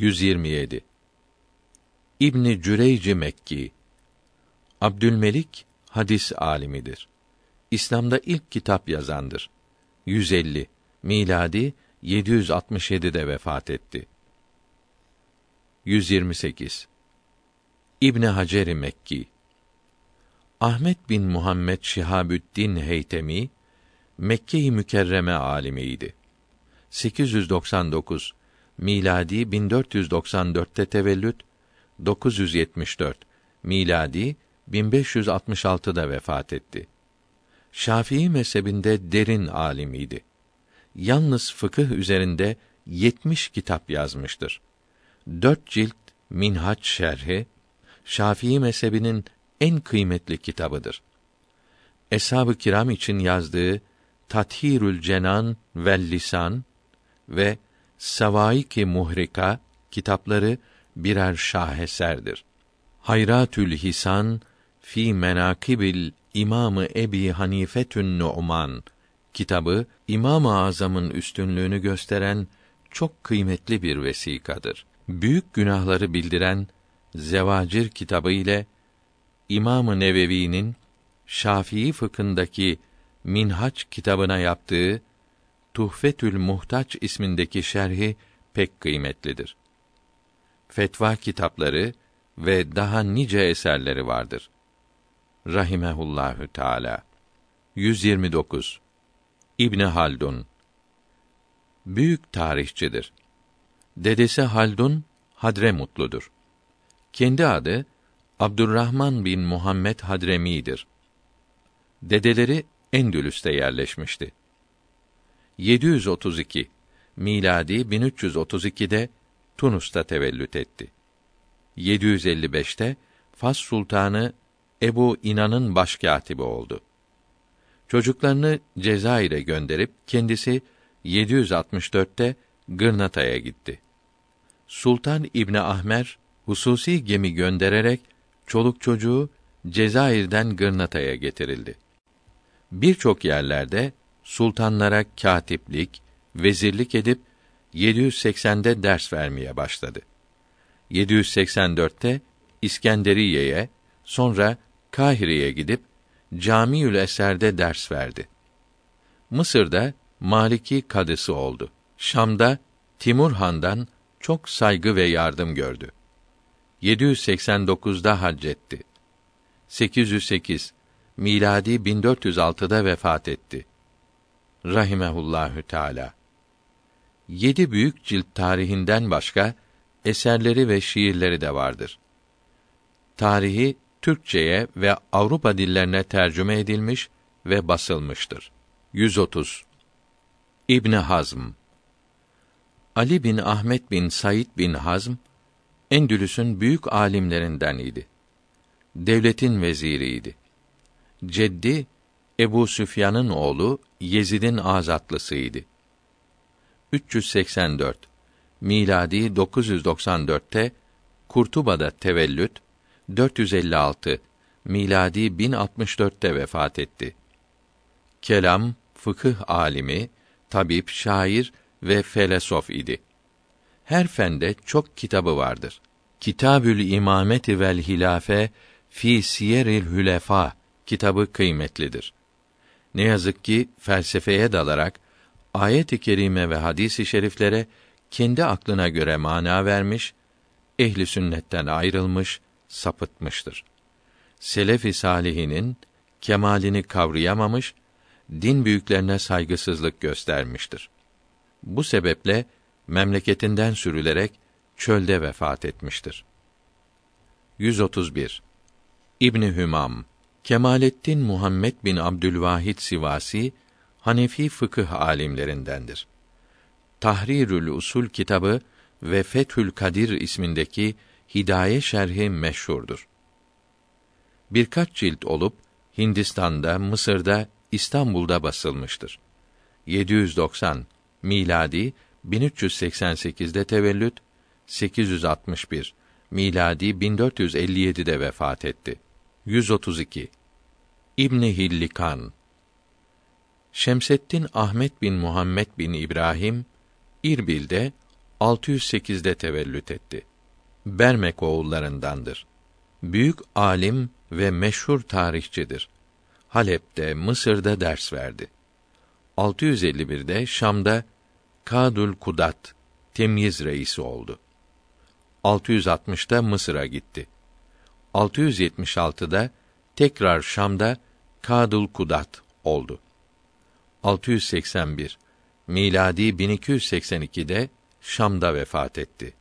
127 İbn Cüreyc Mekki Abdülmelik hadis alimidir. İslam'da ilk kitap yazandır. 150 miladi 767'de vefat etti. 128 İbn Hacer Mekki Ahmet bin Muhammed Şihabüddin Heytemi Mekke-i Mükerreme alimiydi. 899 miladi 1494'te tevellüt 974 miladi 1566'da vefat etti. Şafii mezhebinde derin alimiydi. Yalnız fıkıh üzerinde 70 kitap yazmıştır. Dört cilt Minhaç şerhi Şafii mezhebinin en kıymetli kitabıdır. Eshab-ı kiram için yazdığı Tathirül Cenan ve Lisan ve Savaik-i Muhrika kitapları birer şaheserdir. Hayratül Hisan fi Menakibil İmamı Ebi Hanifetün Nu'man kitabı İmam-ı Azam'ın üstünlüğünü gösteren çok kıymetli bir vesikadır. Büyük günahları bildiren Zevacir kitabı ile İmam-ı Nevevi'nin Şafii fıkhındaki Minhaç kitabına yaptığı Tuhfetül Muhtaç ismindeki şerhi pek kıymetlidir. Fetva kitapları ve daha nice eserleri vardır. Rahimehullahü Teala. 129. İbn Haldun büyük tarihçidir. Dedesi Haldun Hadremutludur. Kendi adı Abdurrahman bin Muhammed Hadremi'dir. Dedeleri Endülüs'te yerleşmişti. 732 miladi 1332'de Tunus'ta tevellüt etti. 755'te Fas sultanı Ebu İnan'ın başkâtibi oldu. Çocuklarını Cezayir'e gönderip kendisi 764'te Gırnata'ya gitti. Sultan İbni Ahmer hususi gemi göndererek çoluk çocuğu Cezayir'den Gırnata'ya getirildi. Birçok yerlerde sultanlara katiplik, vezirlik edip 780'de ders vermeye başladı. 784'te İskenderiye'ye, sonra Kahire'ye gidip Camiül Eser'de ders verdi. Mısır'da Maliki kadısı oldu. Şam'da Timur Han'dan çok saygı ve yardım gördü. 789'da hac etti. 808 miladi 1406'da vefat etti. Rahimehullahü Teala. Yedi büyük cilt tarihinden başka eserleri ve şiirleri de vardır. Tarihi Türkçeye ve Avrupa dillerine tercüme edilmiş ve basılmıştır. 130 İbn Hazm Ali bin Ahmet bin Said bin Hazm Endülüs'ün büyük alimlerinden idi. Devletin veziriydi. Ceddi Ebu Süfyan'ın oğlu Yezid'in azatlısıydı. 384 miladi 994'te Kurtuba'da tevellüt 456 miladi 1064'te vefat etti. Kelam, fıkıh alimi, tabip, şair ve felesof idi. Her fende çok kitabı vardır. Kitabül İmameti vel Hilafe fi Siyeril Hülefa kitabı kıymetlidir. Ne yazık ki felsefeye dalarak ayet-i kerime ve hadis-i şeriflere kendi aklına göre mana vermiş, ehli sünnetten ayrılmış, sapıtmıştır. Selef-i salihinin kemalini kavrayamamış, din büyüklerine saygısızlık göstermiştir. Bu sebeple memleketinden sürülerek çölde vefat etmiştir. 131 İbni Hümam Kemalettin Muhammed bin Abdülvahid Sivasi Hanefi fıkıh alimlerindendir. Tahrirül Usul kitabı ve Fethül Kadir ismindeki Hidaye şerhi meşhurdur. Birkaç cilt olup Hindistan'da, Mısır'da, İstanbul'da basılmıştır. 790 miladi 1388'de tevellüt, 861 miladi 1457'de vefat etti. 132 İbn Hillikan Şemseddin Ahmet bin Muhammed bin İbrahim İrbil'de 608'de tevellüt etti. Bermek oğullarındandır. Büyük alim ve meşhur tarihçidir. Halep'te, Mısır'da ders verdi. 651'de Şam'da Kadul Kudat temyiz reisi oldu. 660'da Mısır'a gitti. 676'da tekrar Şam'da Kadul Kudat oldu. 681 miladi 1282'de Şam'da vefat etti.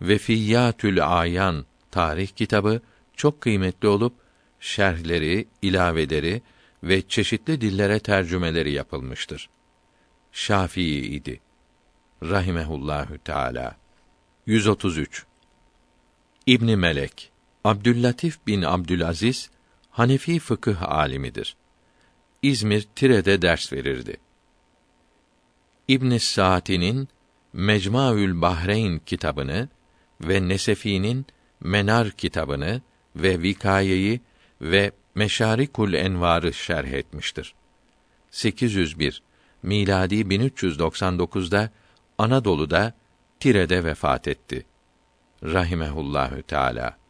Vefiyatül Ayan tarih kitabı çok kıymetli olup şerhleri, ilaveleri ve çeşitli dillere tercümeleri yapılmıştır. Şafii idi. Rahimehullahü Teala. 133. İbn Melek Abdüllatif bin Abdülaziz Hanefi fıkıh alimidir. İzmir Tire'de ders verirdi. İbn Saati'nin Mecmuaül Bahreyn kitabını ve Nesefi'nin Menar kitabını ve Vikayeyi ve Meşarikul Envar'ı şerh etmiştir. 801 miladi 1399'da Anadolu'da Tire'de vefat etti. Rahimehullahü Teala.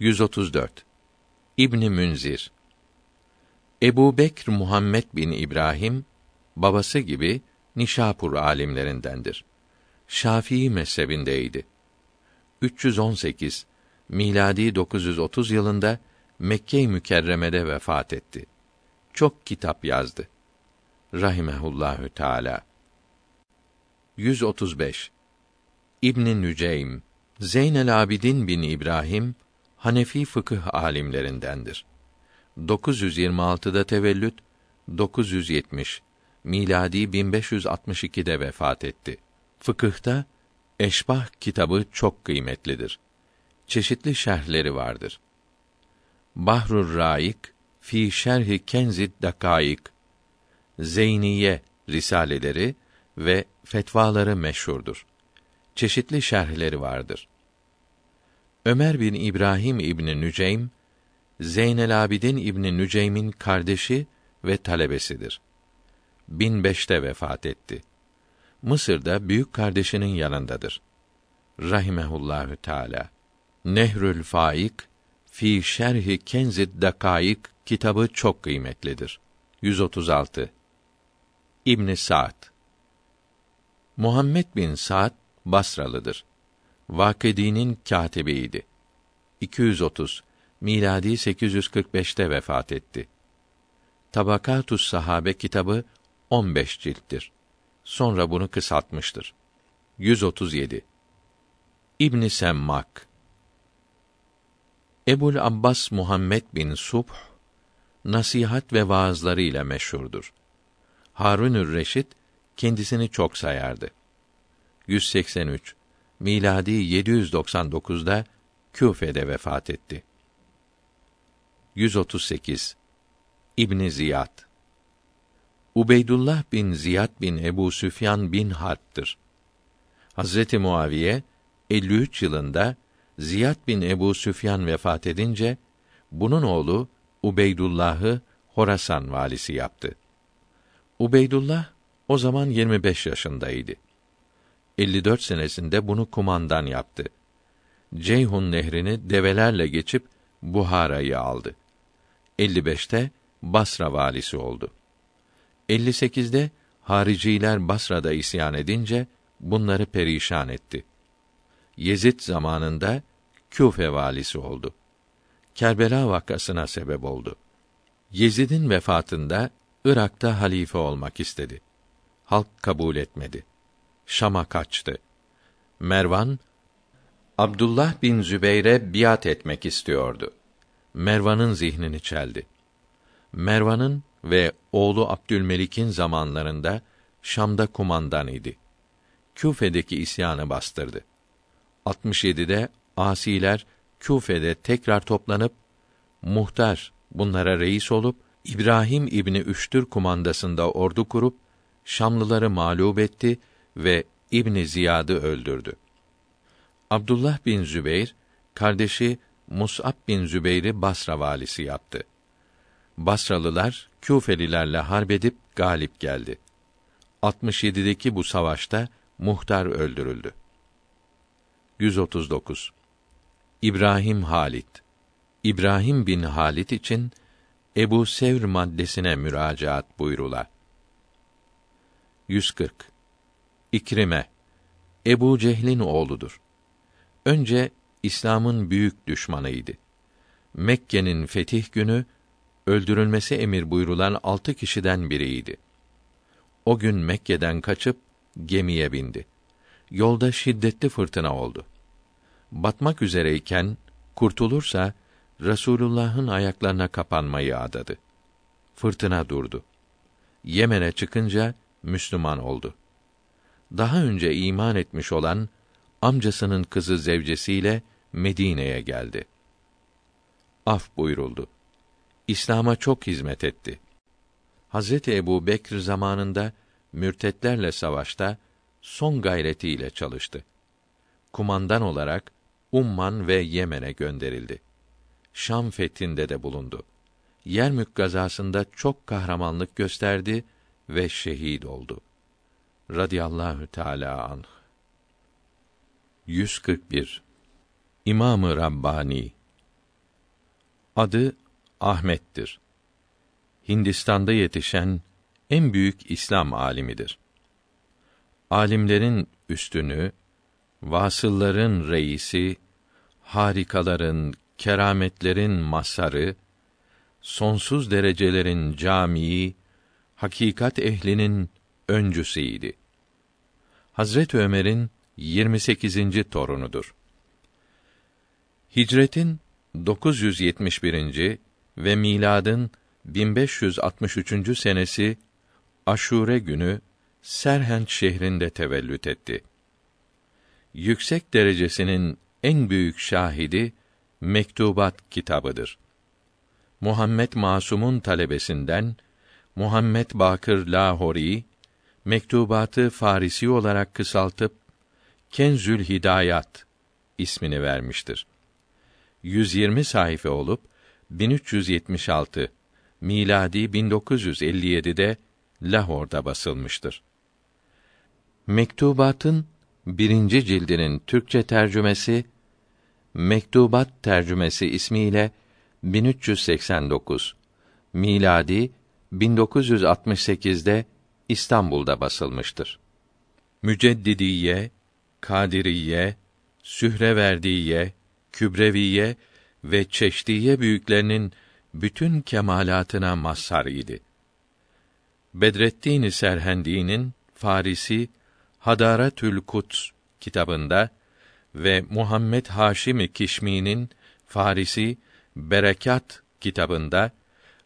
134 İbn Münzir Ebu Bekr Muhammed bin İbrahim babası gibi Nişapur alimlerindendir. Şafii mezhebindeydi. 318 miladi 930 yılında Mekke-i Mükerreme'de vefat etti. Çok kitap yazdı. Rahimehullahü Teala. 135 İbn Nüceym Zeynel Abidin bin İbrahim Hanefi fıkıh alimlerindendir. 926'da tevellüt, 970 miladi 1562'de vefat etti. Fıkıhta Eşbah kitabı çok kıymetlidir. Çeşitli şerhleri vardır. Bahrur Raik fi Şerhi Kenzid Dakaik Zeyniye risaleleri ve fetvaları meşhurdur. Çeşitli şerhleri vardır. Ömer bin İbrahim İbni Nüceym, Zeynel Abidin İbni Nüceym'in kardeşi ve talebesidir. 1005'te vefat etti. Mısır'da büyük kardeşinin yanındadır. Rahimehullahü Teala. Nehrül Faik fi Şerhi Kenzid Dakaik kitabı çok kıymetlidir. 136. İbn Sa'd Muhammed bin Sa'd Basralıdır. Vakıdi'nin katibiydi. 230 miladi 845'te vefat etti. Tabakatus Sahabe kitabı 15 cilttir. Sonra bunu kısaltmıştır. 137 İbn Semmak Ebul Abbas Muhammed bin Subh nasihat ve vaazları ile meşhurdur. Harunür Reşit kendisini çok sayardı. 183 miladi 799'da Küfe'de vefat etti. 138 İbn Ziyad Ubeydullah bin Ziyad bin Ebu Süfyan bin Harp'tır. Hazreti Muaviye 53 yılında Ziyad bin Ebu Süfyan vefat edince bunun oğlu Ubeydullah'ı Horasan valisi yaptı. Ubeydullah o zaman 25 yaşındaydı. 54 senesinde bunu kumandan yaptı. Ceyhun nehrini develerle geçip Buhara'yı aldı. 55'te Basra valisi oldu. 58'de hariciler Basra'da isyan edince bunları perişan etti. Yezid zamanında Küfe valisi oldu. Kerbela vakasına sebep oldu. Yezid'in vefatında Irak'ta halife olmak istedi. Halk kabul etmedi. Şam'a kaçtı. Mervan Abdullah bin Zübeyre biat etmek istiyordu. Mervan'ın zihnini çeldi. Mervan'ın ve oğlu Abdülmelik'in zamanlarında Şam'da kumandan idi. Küfe'deki isyanı bastırdı. 67'de asiler Küfe'de tekrar toplanıp muhtar bunlara reis olup İbrahim İbni Üştür kumandasında ordu kurup Şamlıları mağlup etti ve İbni Ziyad'ı öldürdü. Abdullah bin Zübeyr kardeşi Mus'ab bin Zübeyr'i Basra valisi yaptı. Basralılar Küfelilerle harp edip galip geldi. 67'deki bu savaşta muhtar öldürüldü. 139. İbrahim Halit İbrahim bin Halit için Ebu Sevr maddesine müracaat buyrula. 140. İkrime Ebu Cehlin oğludur. Önce İslam'ın büyük düşmanıydı. Mekke'nin fetih günü öldürülmesi emir buyrulan altı kişiden biriydi. O gün Mekke'den kaçıp gemiye bindi. Yolda şiddetli fırtına oldu. Batmak üzereyken kurtulursa Resulullah'ın ayaklarına kapanmayı adadı. Fırtına durdu. Yemen'e çıkınca Müslüman oldu. Daha önce iman etmiş olan amcasının kızı zevcesiyle Medine'ye geldi. Af buyuruldu. İslam'a çok hizmet etti. Hazreti Ebu Bekr zamanında mürtetlerle savaşta son gayretiyle çalıştı. Kumandan olarak Umman ve Yemen'e gönderildi. Şam fethinde de bulundu. Yermük gazasında çok kahramanlık gösterdi ve şehit oldu. Radiyallahu Teala anh. 141 İmamı Rabbani Adı Ahmet'tir. Hindistan'da yetişen en büyük İslam alimidir. Alimlerin üstünü, vasılların reisi, harikaların, kerametlerin masarı, sonsuz derecelerin camii, hakikat ehlinin öncüsüydi. Hazret Ömer'in 28. torunudur. Hicretin 971. ve miladın 1563. senesi Aşure günü Serhent şehrinde tevellüt etti. Yüksek derecesinin en büyük şahidi Mektubat kitabıdır. Muhammed Masum'un talebesinden Muhammed Bakır Lahori mektubatı Farisi olarak kısaltıp Kenzül Hidayat ismini vermiştir. 120 sayfa olup 1376 miladi 1957'de Lahor'da basılmıştır. Mektubatın birinci cildinin Türkçe tercümesi Mektubat tercümesi ismiyle 1389 miladi 1968'de İstanbul'da basılmıştır. Müceddidiye, Kadiriye, Sühreverdiye, Kübreviye ve Çeşdiye büyüklerinin bütün kemalatına mazhar idi. Bedreddin Serhendi'nin Farisi Hadaratül Kuts kitabında ve Muhammed Haşim Kişmi'nin Farisi Berekat kitabında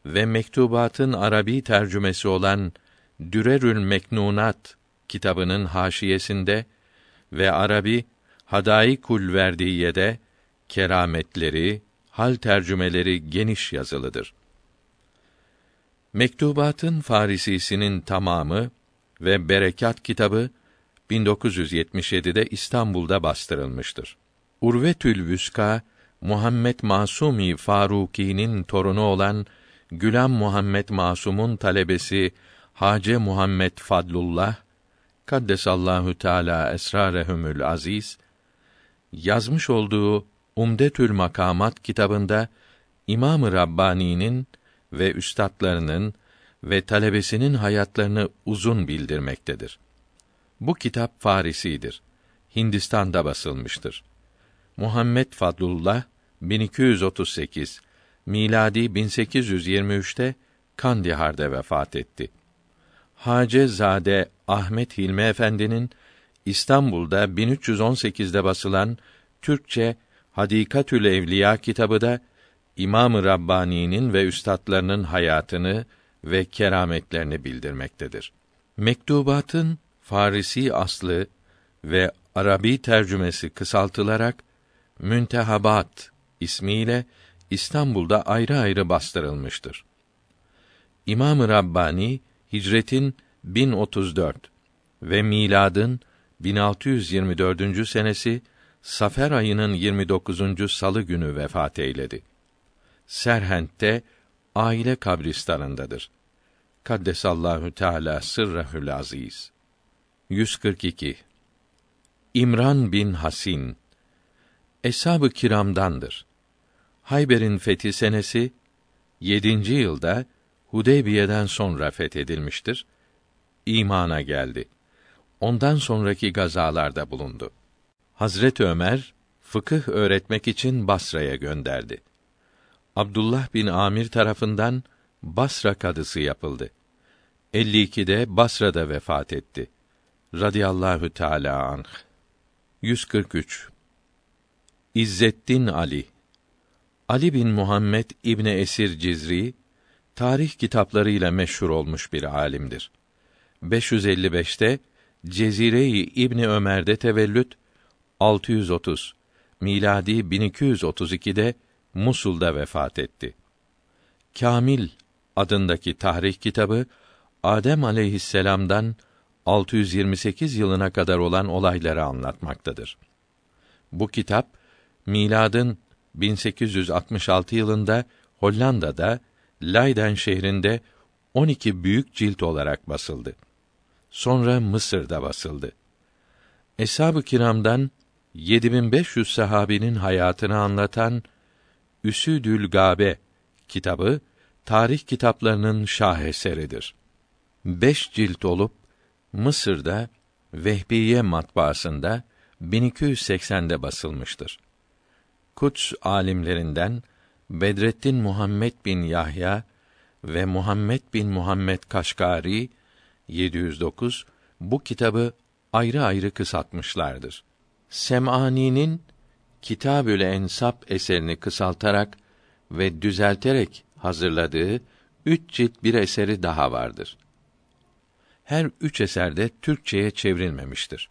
ve mektubatın Arabi tercümesi olan Dürerül Meknunat kitabının haşiyesinde ve Arabi Hadaikul Verdiye'de kerametleri, hal tercümeleri geniş yazılıdır. Mektubatın Farisisinin tamamı ve Berekat kitabı 1977'de İstanbul'da bastırılmıştır. Urvetül Vüska Muhammed Masumi Faruki'nin torunu olan Gülam Muhammed Masum'un talebesi Hace Muhammed Fadlullah Kaddesallahu Teala esrarehumül aziz yazmış olduğu Umdetül Makamat kitabında İmam-ı Rabbani'nin ve üstadlarının ve talebesinin hayatlarını uzun bildirmektedir. Bu kitap Farisidir. Hindistan'da basılmıştır. Muhammed Fadlullah 1238 miladi 1823'te Kandihar'da vefat etti. Hace Zade Ahmet Hilmi Efendi'nin İstanbul'da 1318'de basılan Türkçe Hadikatül Evliya kitabı da İmam-ı Rabbani'nin ve üstadlarının hayatını ve kerametlerini bildirmektedir. Mektubatın Farisi aslı ve Arabi tercümesi kısaltılarak Müntehabat ismiyle İstanbul'da ayrı ayrı bastırılmıştır. İmam-ı Rabbani Hicretin 1034 ve miladın 1624. senesi Safer ayının 29. salı günü vefat eyledi. Serhent'te aile kabristanındadır. Kaddesallahu Teala sırrehül aziz. 142 İmran bin Hasin Eshab-ı kiramdandır. Hayber'in fethi senesi 7. yılda Hudeybiye'den sonra fethedilmiştir. İmana geldi. Ondan sonraki gazalarda bulundu. Hazret Ömer fıkıh öğretmek için Basra'ya gönderdi. Abdullah bin Amir tarafından Basra kadısı yapıldı. 52'de Basra'da vefat etti. Radiyallahu Teala anh. 143 İzzettin Ali Ali bin Muhammed İbni Esir Cizri tarih kitaplarıyla meşhur olmuş bir alimdir. 555'te Cezire-i İbni Ömer'de tevellüt 630 miladi 1232'de Musul'da vefat etti. Kamil adındaki tahrih kitabı Adem aleyhisselam'dan 628 yılına kadar olan olayları anlatmaktadır. Bu kitap miladın 1866 yılında Hollanda'da Leiden şehrinde 12 büyük cilt olarak basıldı. Sonra Mısır'da basıldı. Eshab-ı kiramdan 7500 sahabinin hayatını anlatan Üsüdül Gabe kitabı tarih kitaplarının şaheseridir. Beş cilt olup Mısır'da Vehbiye matbaasında 1280'de basılmıştır. Kuts alimlerinden Bedrettin Muhammed bin Yahya ve Muhammed bin Muhammed Kaşgari 709 bu kitabı ayrı ayrı kısaltmışlardır. Sem'ani'nin Kitabül Ensap eserini kısaltarak ve düzelterek hazırladığı üç cilt bir eseri daha vardır. Her üç eserde Türkçeye çevrilmemiştir.